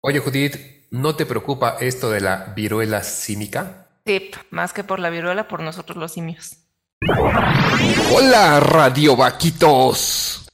Oye, Judith, ¿no te preocupa esto de la viruela símica? Tip, más que por la viruela, por nosotros los simios. Hola, Radio Vaquitos.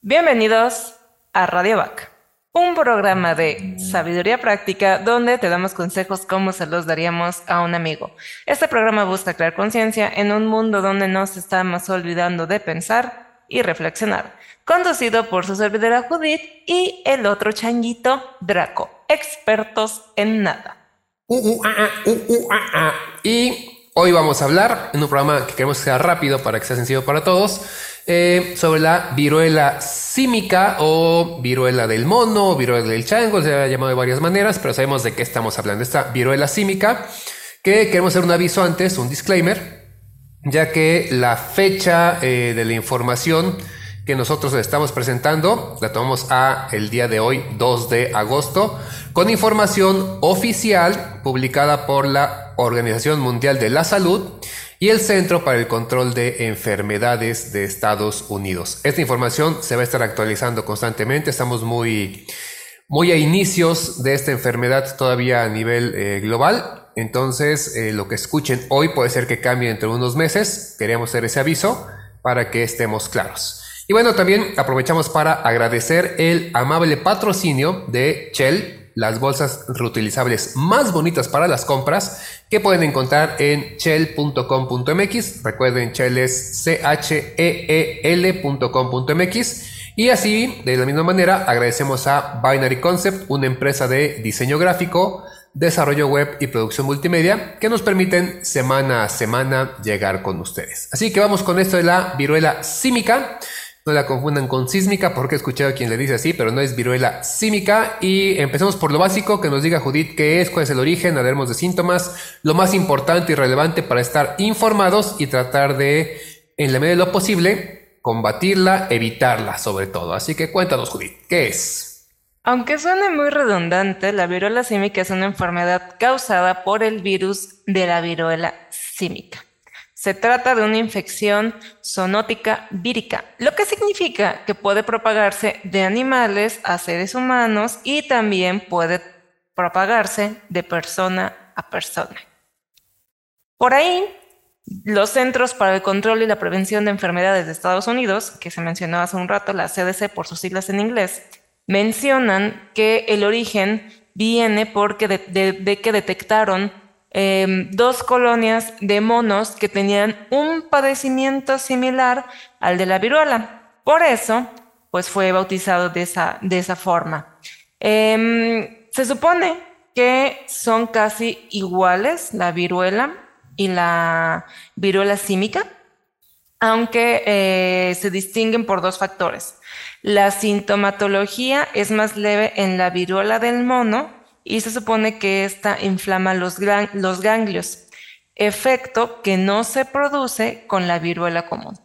Bienvenidos a Radio Vac, un programa de sabiduría práctica donde te damos consejos como se los daríamos a un amigo. Este programa busca crear conciencia en un mundo donde nos estamos olvidando de pensar y reflexionar. Conducido por su servidora Judith y el otro changuito Draco, expertos en nada. Uh, uh, ah, ah, uh, uh, ah. Y hoy vamos a hablar en un programa que queremos que sea rápido para que sea sencillo para todos. eh, sobre la viruela símica o viruela del mono, viruela del chango, se ha llamado de varias maneras, pero sabemos de qué estamos hablando. Esta viruela símica, que queremos hacer un aviso antes, un disclaimer, ya que la fecha eh, de la información que nosotros estamos presentando la tomamos a el día de hoy, 2 de agosto, con información oficial publicada por la Organización Mundial de la Salud y el Centro para el Control de Enfermedades de Estados Unidos. Esta información se va a estar actualizando constantemente, estamos muy, muy a inicios de esta enfermedad todavía a nivel eh, global, entonces eh, lo que escuchen hoy puede ser que cambie entre unos meses, queremos hacer ese aviso para que estemos claros. Y bueno, también aprovechamos para agradecer el amable patrocinio de Shell, las bolsas reutilizables más bonitas para las compras que pueden encontrar en shell.com.mx. Recuerden, Shell es C-H-E-E-L.com.mx. Y así, de la misma manera, agradecemos a Binary Concept, una empresa de diseño gráfico, desarrollo web y producción multimedia que nos permiten semana a semana llegar con ustedes. Así que vamos con esto de la viruela símica. No la confundan con sísmica porque he escuchado a quien le dice así, pero no es viruela símica. Y empecemos por lo básico, que nos diga Judith qué es, cuál es el origen, hablaremos de síntomas, lo más importante y relevante para estar informados y tratar de, en la medida de lo posible, combatirla, evitarla sobre todo. Así que cuéntanos Judith, ¿qué es? Aunque suene muy redundante, la viruela símica es una enfermedad causada por el virus de la viruela símica. Se trata de una infección zoonótica vírica, lo que significa que puede propagarse de animales a seres humanos y también puede propagarse de persona a persona. Por ahí, los Centros para el Control y la Prevención de Enfermedades de Estados Unidos, que se mencionó hace un rato, la CDC por sus siglas en inglés, mencionan que el origen viene porque de, que detectaron eh, dos colonias de monos que tenían un padecimiento similar al de la viruela. Por eso, pues fue bautizado de esa, de esa forma. Eh, se supone que son casi iguales la viruela y la viruela símica, aunque eh, se distinguen por dos factores. La sintomatología es más leve en la viruela del mono y se supone que esta inflama los, ganglios, efecto que no se produce con la viruela común.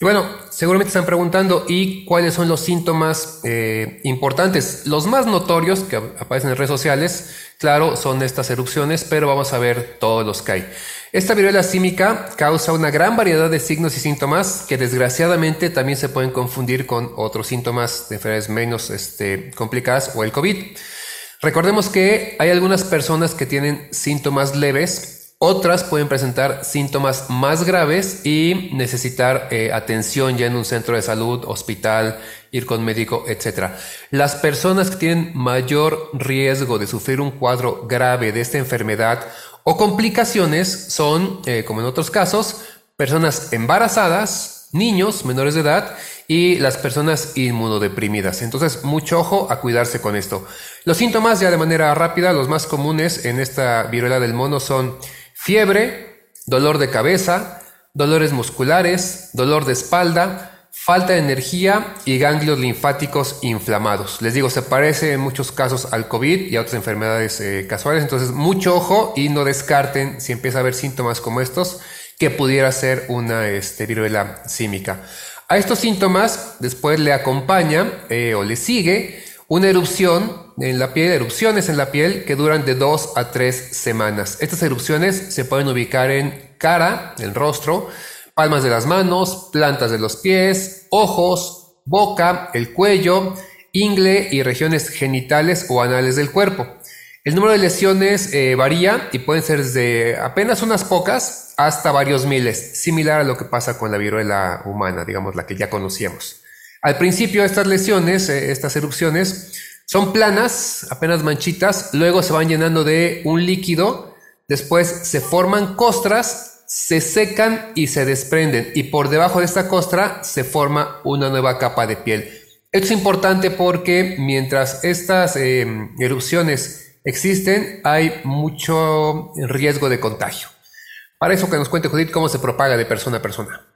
Y bueno, seguramente están preguntando, ¿y cuáles son los síntomas eh, importantes? Los más notorios que aparecen en redes sociales, claro, son estas erupciones, pero vamos a ver todos los que hay. Esta viruela símica causa una gran variedad de signos y síntomas que desgraciadamente también se pueden confundir con otros síntomas de enfermedades menos este, complicadas o el COVID. Recordemos que hay algunas personas que tienen síntomas leves, otras pueden presentar síntomas más graves y necesitar eh, atención ya en un centro de salud, hospital, ir con médico, etc. Las personas que tienen mayor riesgo de sufrir un cuadro grave de esta enfermedad o complicaciones son, eh, como en otros casos, personas embarazadas, niños menores de edad y las personas inmunodeprimidas. Entonces, mucho ojo a cuidarse con esto. Los síntomas, ya de manera rápida, los más comunes en esta viruela del mono son fiebre, dolor de cabeza, dolores musculares, dolor de espalda, falta de energía y ganglios linfáticos inflamados. Les digo, se parece en muchos casos al COVID y a otras enfermedades eh, casuales. Entonces, mucho ojo y no descarten si empieza a haber síntomas como estos que pudiera ser una este, viruela símica. A estos síntomas después le acompaña eh, o le sigue una erupción en la piel, erupciones en la piel que duran de dos a tres semanas. Estas erupciones se pueden ubicar en cara, el rostro, palmas de las manos, plantas de los pies, ojos, boca, el cuello, ingle y regiones genitales o anales del cuerpo. El número de lesiones eh, varía y pueden ser desde apenas unas pocas hasta varios miles, similar a lo que pasa con la viruela humana, digamos la que ya conocíamos. Al principio estas lesiones, eh, estas erupciones, son planas, apenas manchitas, luego se van llenando de un líquido, después se forman costras, se secan y se desprenden y por debajo de esta costra se forma una nueva capa de piel. Esto es importante porque mientras estas eh, erupciones existen, hay mucho riesgo de contagio. Para eso que nos cuente Judith cómo se propaga de persona a persona.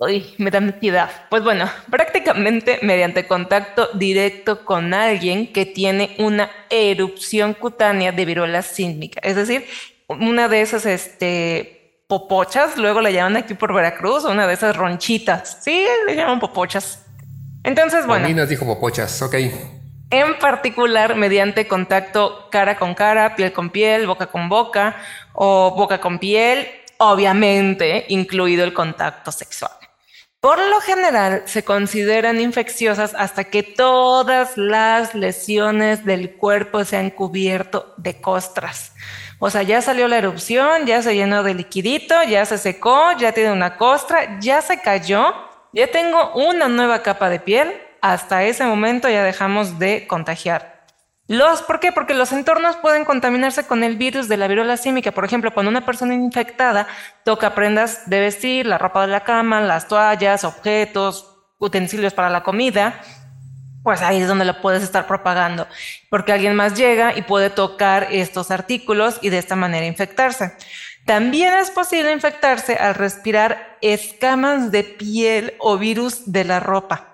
Uy, me da ansiedad. Pues bueno, prácticamente mediante contacto directo con alguien que tiene una erupción cutánea de viruela sísmica. Es decir, una de esas este, popochas, luego le llaman aquí por Veracruz, una de esas ronchitas. Sí, le llaman popochas. Entonces, bueno. nos dijo popochas, ok en particular mediante contacto cara con cara, piel con piel, boca con boca o boca con piel, obviamente incluido el contacto sexual. Por lo general se consideran infecciosas hasta que todas las lesiones del cuerpo se han cubierto de costras. O sea, ya salió la erupción, ya se llenó de liquidito, ya se secó, ya tiene una costra, ya se cayó, ya tengo una nueva capa de piel hasta ese momento ya dejamos de contagiar. Los, ¿Por qué? Porque los entornos pueden contaminarse con el virus de la viruela símica. Por ejemplo, cuando una persona infectada toca prendas de vestir, la ropa de la cama, las toallas, objetos, utensilios para la comida, pues ahí es donde lo puedes estar propagando, porque alguien más llega y puede tocar estos artículos y de esta manera infectarse. También es posible infectarse al respirar escamas de piel o virus de la ropa.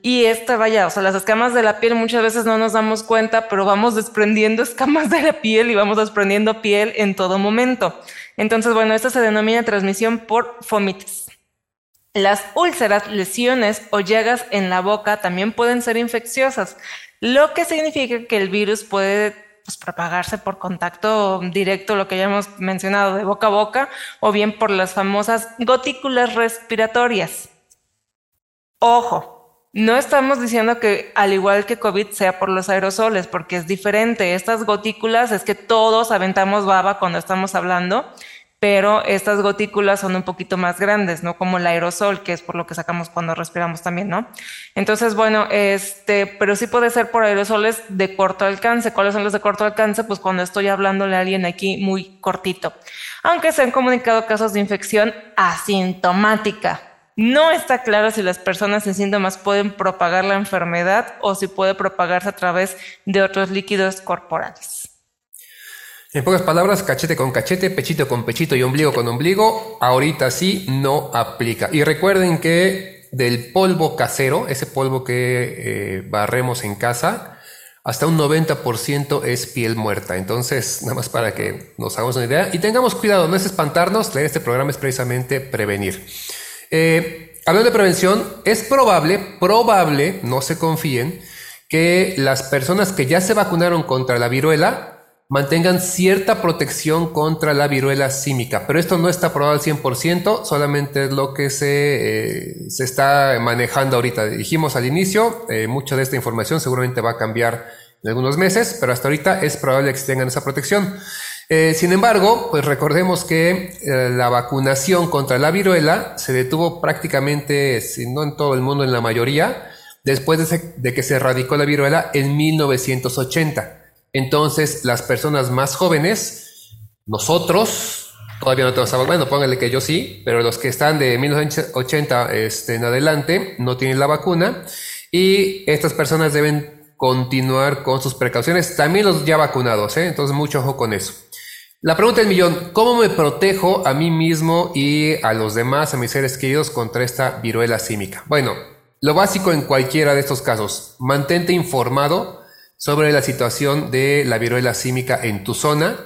Y esta, vaya, o sea, las escamas de la piel muchas veces no nos damos cuenta, pero vamos desprendiendo escamas de la piel y vamos desprendiendo piel en todo momento. Entonces, bueno, esto se denomina transmisión por fomites. Las úlceras, lesiones o llagas en la boca también pueden ser infecciosas, lo que significa que el virus puede pues, propagarse por contacto directo, lo que ya hemos mencionado, de boca a boca, o bien por las famosas gotículas respiratorias. Ojo, no estamos diciendo que al igual que COVID sea por los aerosoles, porque es diferente. Estas gotículas es que todos aventamos baba cuando estamos hablando, pero estas gotículas son un poquito más grandes, ¿no? Como el aerosol, que es por lo que sacamos cuando respiramos también, ¿no? Entonces, bueno, este, pero sí puede ser por aerosoles de corto alcance. ¿Cuáles son los de corto alcance? Pues cuando estoy hablándole a alguien aquí muy cortito. Aunque se han comunicado casos de infección asintomática no está claro si las personas sin síntomas pueden propagar la enfermedad o si puede propagarse a través de otros líquidos corporales. En pocas palabras, cachete con cachete, pechito con pechito y ombligo con ombligo, ahorita sí no aplica. Y recuerden que del polvo casero, ese polvo que eh, barremos en casa, hasta un 90% es piel muerta. Entonces, nada más para que nos hagamos una idea y tengamos cuidado, no es espantarnos, este programa es precisamente prevenir. Eh, hablando de prevención, es probable, probable, no se confíen, que las personas que ya se vacunaron contra la viruela mantengan cierta protección contra la viruela símica, pero esto no está probado al 100%, solamente es lo que se, eh, se está manejando ahorita. Dijimos al inicio, eh, mucha de esta información seguramente va a cambiar en algunos meses, pero hasta ahorita es probable que tengan esa protección. Eh, sin embargo, pues recordemos que eh, la vacunación contra la viruela se detuvo prácticamente, si no en todo el mundo, en la mayoría, después de, que se erradicó la viruela en 1980. Entonces, las personas más jóvenes, nosotros, todavía no tenemos, bueno, póngale que yo sí, pero los que están de 1980 este, en adelante no tienen la vacuna y estas personas deben continuar con sus precauciones, también los ya vacunados, ¿eh? entonces mucho ojo con eso. La pregunta del millón, ¿cómo me protejo a mí mismo y a los demás, a mis seres queridos contra esta viruela símica? Bueno, lo básico en cualquiera de estos casos, mantente informado sobre la situación de la viruela símica en tu zona,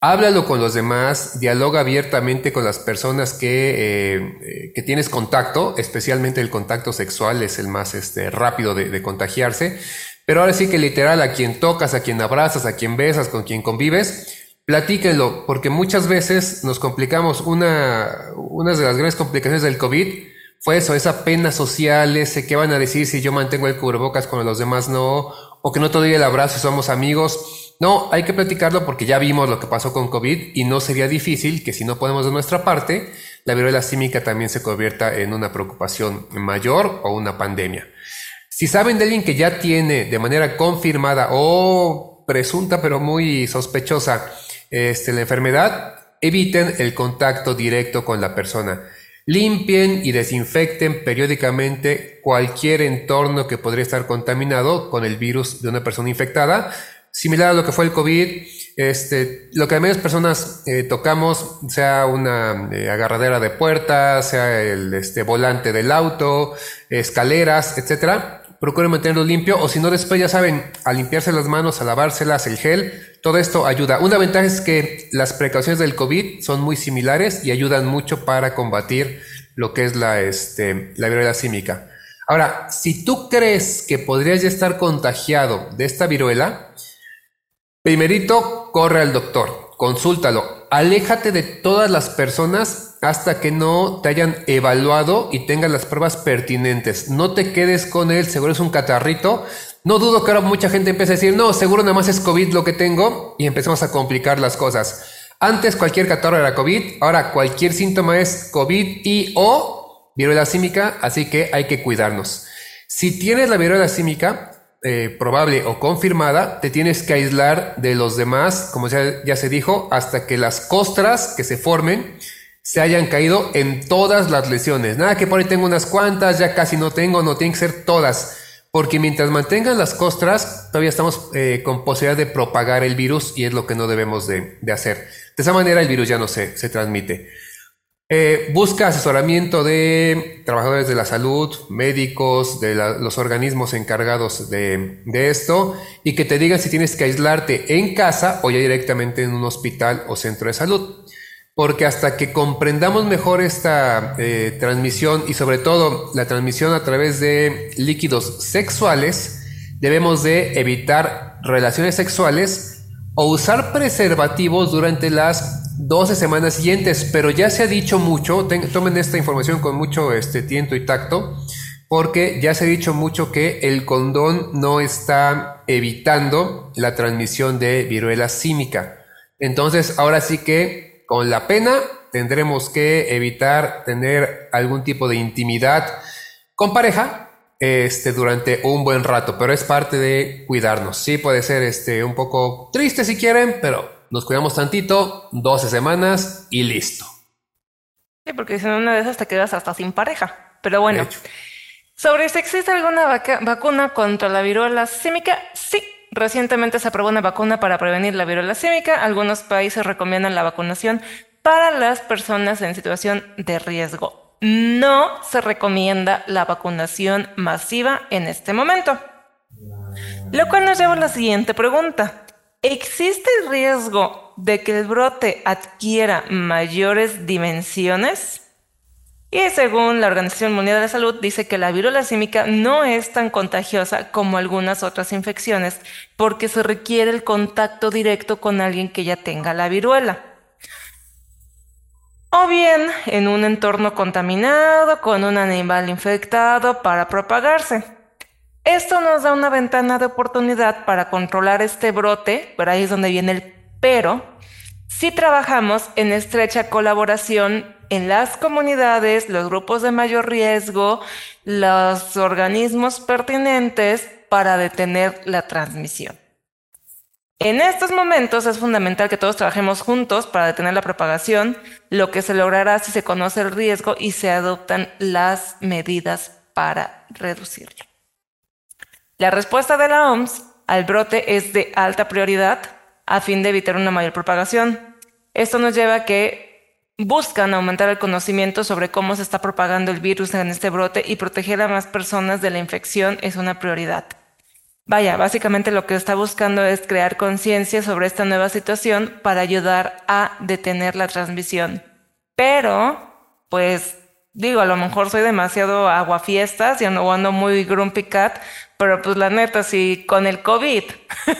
háblalo con los demás, dialoga abiertamente con las personas que, eh, que tienes contacto, especialmente el contacto sexual es el más este, rápido de, de contagiarse, pero ahora sí que literal a quien tocas, a quien abrazas, a quien besas, con quien convives, Platíquenlo, porque muchas veces nos complicamos. Una, una de las grandes complicaciones del COVID fue eso, esa pena social, ese que van a decir si yo mantengo el cubrebocas cuando los demás no, o que no te doy el abrazo somos amigos. No, hay que platicarlo porque ya vimos lo que pasó con COVID y no sería difícil que si no podemos de nuestra parte, la viruela símica también se convierta en una preocupación mayor o una pandemia. Si saben de alguien que ya tiene de manera confirmada o presunta pero muy sospechosa este, la enfermedad, eviten el contacto directo con la persona. Limpien y desinfecten periódicamente cualquier entorno que podría estar contaminado con el virus de una persona infectada, similar a lo que fue el COVID. Este, lo que menos personas eh, tocamos, sea una eh, agarradera de puertas, sea el este, volante del auto, escaleras, etcétera, procuren mantenerlo limpio o si no después ya saben, a limpiarse las manos, a lavárselas, el gel, todo esto ayuda. Una ventaja es que las precauciones del COVID son muy similares y ayudan mucho para combatir lo que es la, este, la viruela símica. Ahora, si tú crees que podrías ya estar contagiado de esta viruela, primerito corre al doctor, consúltalo, aléjate de todas las personas hasta que no te hayan evaluado y tengas las pruebas pertinentes. No te quedes con él, seguro es un catarrito. No dudo que ahora mucha gente empiece a decir, no, seguro nada más es COVID lo que tengo y empezamos a complicar las cosas. Antes cualquier catarro era COVID, ahora cualquier síntoma es COVID y o viruela símica, así que hay que cuidarnos. Si tienes la viruela símica, eh, probable o confirmada, te tienes que aislar de los demás, como ya, ya se dijo, hasta que las costras que se formen se hayan caído en todas las lesiones. Nada que por ahí tengo unas cuantas, ya casi no tengo, no tienen que ser todas. Porque mientras mantengan las costras, todavía estamos eh, con posibilidad de propagar el virus y es lo que no debemos de, hacer. De esa manera el virus ya no se transmite. Eh, busca asesoramiento de trabajadores de la salud, médicos, de los organismos encargados de, esto y que te digan si tienes que aislarte en casa o ya directamente en un hospital o centro de salud. Porque hasta que comprendamos mejor esta eh, transmisión y sobre todo la transmisión a través de líquidos sexuales, debemos de evitar relaciones sexuales o usar preservativos durante las 12 semanas siguientes, pero ya se ha dicho mucho, tomen esta información con mucho este, tiento y tacto, porque ya se ha dicho mucho que el condón no está evitando la transmisión de viruela símica. Entonces, ahora sí que con la pena tendremos que evitar tener algún tipo de intimidad con pareja este, durante un buen rato, pero es parte de cuidarnos. Sí, puede ser este, un poco triste si quieren, pero nos cuidamos tantito, 12 semanas y listo. Sí, porque si no, una vez hasta quedas hasta sin pareja. Pero bueno, sobre si existe alguna vacuna contra la viruela símica, sí. Recientemente se aprobó una vacuna para prevenir la viruela símica. Algunos países recomiendan la vacunación para las personas en situación de riesgo. No se recomienda la vacunación masiva en este momento. Lo cual nos lleva a la siguiente pregunta. ¿Existe el riesgo de que el brote adquiera mayores dimensiones? Y según la Organización Mundial de la Salud, dice que la viruela símica no es tan contagiosa como algunas otras infecciones porque se requiere el contacto directo con alguien que ya tenga la viruela. O bien en un entorno contaminado con un animal infectado para propagarse. Esto nos da una ventana de oportunidad para controlar este brote, pero ahí es donde viene el pero, si trabajamos en estrecha colaboración en las comunidades, los grupos de mayor riesgo, los organismos pertinentes para detener la transmisión. En estos momentos es fundamental que todos trabajemos juntos para detener la propagación, lo que se logrará si se conoce el riesgo y se adoptan las medidas para reducirlo. La respuesta de la OMS al brote es de alta prioridad a fin de evitar una mayor propagación. Esto nos lleva a que buscan aumentar el conocimiento sobre cómo se está propagando el virus en este brote y proteger a más personas de la infección es una prioridad. Vaya, básicamente lo que está buscando es crear conciencia sobre esta nueva situación para ayudar a detener la transmisión. Pero, pues digo, a lo mejor soy demasiado aguafiestas y ando, ando muy grumpy cat, pero pues la neta, si con el COVID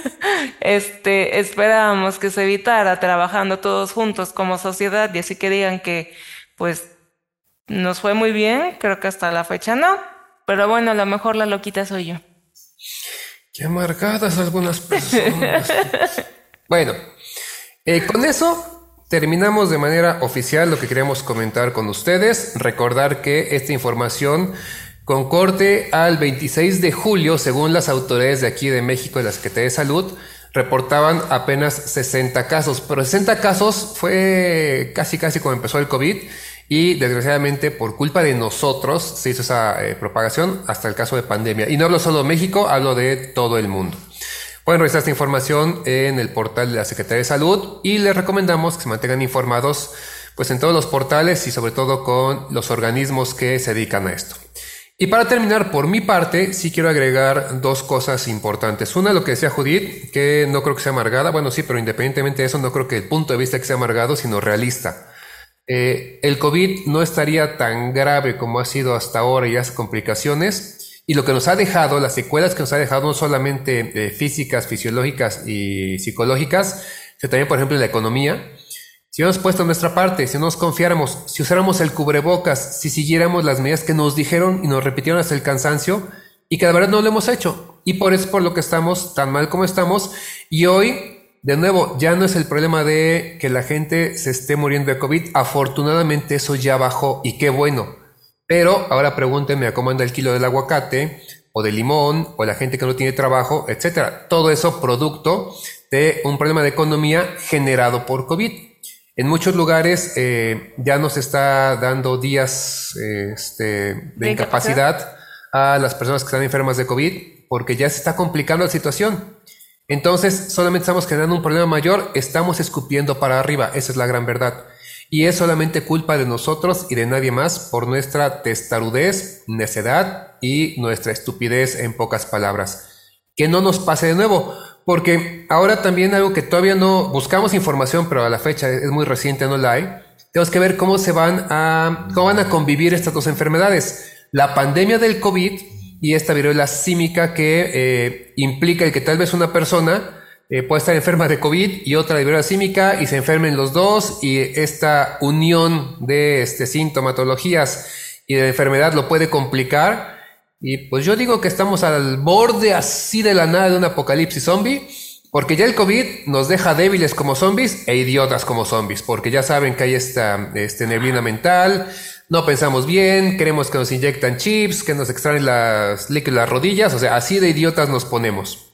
este, esperábamos que se evitara trabajando todos juntos como sociedad y así que digan que pues Nos fue muy bien, creo que hasta la fecha no, pero bueno, a lo mejor la loquita soy yo. Qué amargadas algunas personas. bueno, eh, con eso terminamos de manera oficial lo que queríamos comentar con ustedes. Recordar que esta información con corte al 26 de julio, según las autoridades de aquí de México y la Secretaría de Salud, reportaban apenas 60 casos, pero 60 casos fue casi casi como empezó el COVID y desgraciadamente por culpa de nosotros se hizo esa eh, propagación hasta el caso de pandemia. Y no hablo solo de México, hablo de todo el mundo. Pueden revisar esta información en el portal de la Secretaría de Salud y les recomendamos que se mantengan informados pues en todos los portales y sobre todo con los organismos que se dedican a esto. Y para terminar, por mi parte, sí quiero agregar dos cosas importantes. Una, lo que decía Judith, que no creo que sea amargada. Bueno, sí, pero independientemente de eso, no creo que el punto de vista que sea amargado, sino realista. Eh, el COVID no estaría tan grave como ha sido hasta ahora y hace complicaciones. Y lo que nos ha dejado, las secuelas que nos ha dejado, no solamente eh, físicas, fisiológicas y psicológicas, sino también, por ejemplo, la economía si hubiéramos puesto nuestra parte, si nos confiáramos, si usáramos el cubrebocas, si siguiéramos las medidas que nos dijeron y nos repitieron hasta el cansancio, y que de verdad no lo hemos hecho. Y por eso es por lo que estamos tan mal como estamos. Y hoy, de nuevo, ya no es el problema de que la gente se esté muriendo de COVID. Afortunadamente eso ya bajó y qué bueno. Pero ahora pregúntenme a cómo anda el kilo del aguacate o del limón o la gente que no tiene trabajo, etcétera. Todo eso producto de un problema de economía generado por COVID. En muchos lugares eh, ya nos está dando días este, de, incapacidad a las personas que están enfermas de COVID porque ya se está complicando la situación. Entonces, solamente estamos generando un problema mayor, estamos escupiendo para arriba, esa es la gran verdad. Y es solamente culpa de nosotros y de nadie más por nuestra testarudez, necedad y nuestra estupidez en pocas palabras. Que no nos pase de nuevo, porque ahora también algo que todavía no buscamos información, pero a la fecha es muy reciente, no la hay. Tenemos que ver cómo se van a, cómo van a convivir estas dos enfermedades. La pandemia del COVID y esta viruela símica que eh, implica el que tal vez una persona eh, pueda estar enferma de COVID y otra de viruela símica y se enfermen los dos y esta unión de este, sintomatologías y de enfermedad lo puede complicar y pues yo digo que estamos al borde así de la nada de un apocalipsis zombie, porque ya el COVID nos deja débiles como zombies e idiotas como zombies, porque ya saben que hay esta este, neblina mental, no pensamos bien, queremos que nos inyectan chips, que nos extraen las, las rodillas, o sea, así de idiotas nos ponemos.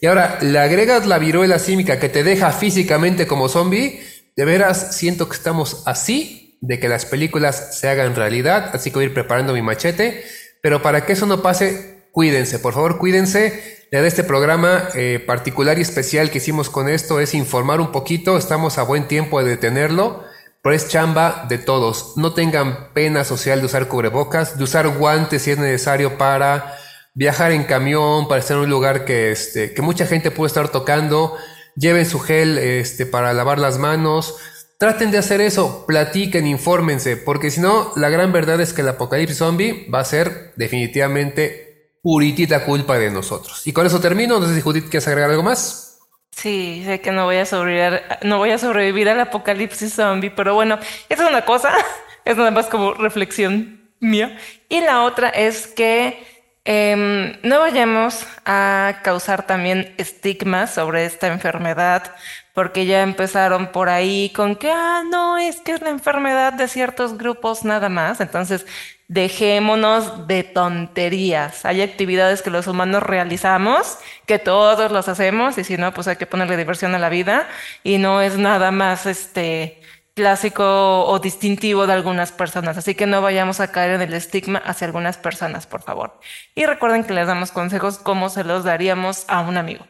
Y ahora, le agregas la viruela símica que te deja físicamente como zombie, de veras siento que estamos así de que las películas se hagan realidad, así que voy a ir preparando mi machete pero para que eso no pase, cuídense, por favor, cuídense. La de este programa eh, particular y especial que hicimos con esto es informar un poquito. Estamos a buen tiempo de detenerlo, pero es chamba de todos. No tengan pena social de usar cubrebocas, de usar guantes si es necesario para viajar en camión, para estar en un lugar que, este, que mucha gente puede estar tocando. Lleven su gel este, para lavar las manos. Traten de hacer eso, platiquen, infórmense, porque si no, la gran verdad es que el apocalipsis zombie va a ser definitivamente puritita culpa de nosotros. Y con eso termino, no sé si Judith quieres agregar algo más. Sí, sé que no voy a sobrevivir, no voy a sobrevivir al apocalipsis zombie, pero bueno, esa es una cosa, es nada más como reflexión mía. Y la otra es que em, no vayamos a causar también estigmas sobre esta enfermedad, porque ya empezaron por ahí con que, ah, no, es que es la enfermedad de ciertos grupos nada más. Entonces, dejémonos de tonterías. Hay actividades que los humanos realizamos, que todos los hacemos, y si no, pues hay que ponerle diversión a la vida, y no es nada más este clásico o distintivo de algunas personas. Así que no vayamos a caer en el estigma hacia algunas personas, por favor. Y recuerden que les damos consejos como se los daríamos a un amigo.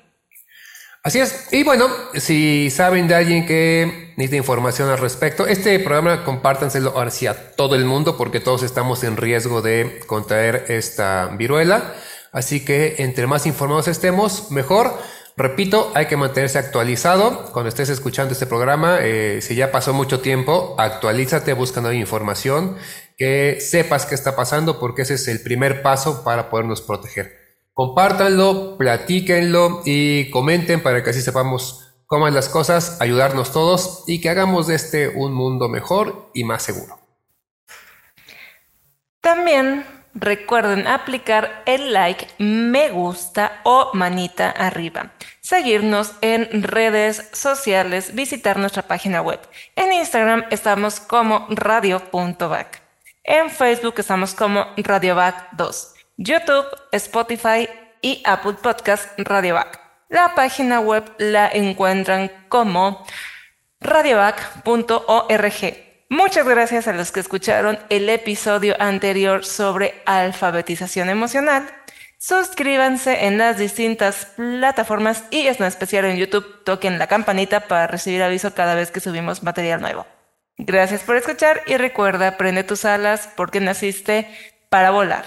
Así es. Y bueno, si saben de alguien que necesita información al respecto, este programa compártanselo hacia todo el mundo porque todos estamos en riesgo de contraer esta viruela. Así que entre más informados estemos, mejor. Repito, hay que mantenerse actualizado. Cuando estés escuchando este programa, eh, si ya pasó mucho tiempo, actualízate, buscando información, que sepas qué está pasando porque ese es el primer paso para podernos proteger. Compártanlo, platíquenlo y comenten para que así sepamos cómo son las cosas, ayudarnos todos y que hagamos de este un mundo mejor y más seguro. También recuerden aplicar el like, me gusta o manita arriba. Seguirnos en redes sociales, visitar nuestra página web. En Instagram estamos como radio.back. En Facebook estamos como radioback 2. YouTube, Spotify y Apple Podcast Radioback. La página web la encuentran como radiovac.org. Muchas gracias a los que escucharon el episodio anterior sobre alfabetización emocional. Suscríbanse en las distintas plataformas y es en especial en YouTube toquen la campanita para recibir aviso cada vez que subimos material nuevo. Gracias por escuchar y recuerda, prende tus alas porque naciste para volar.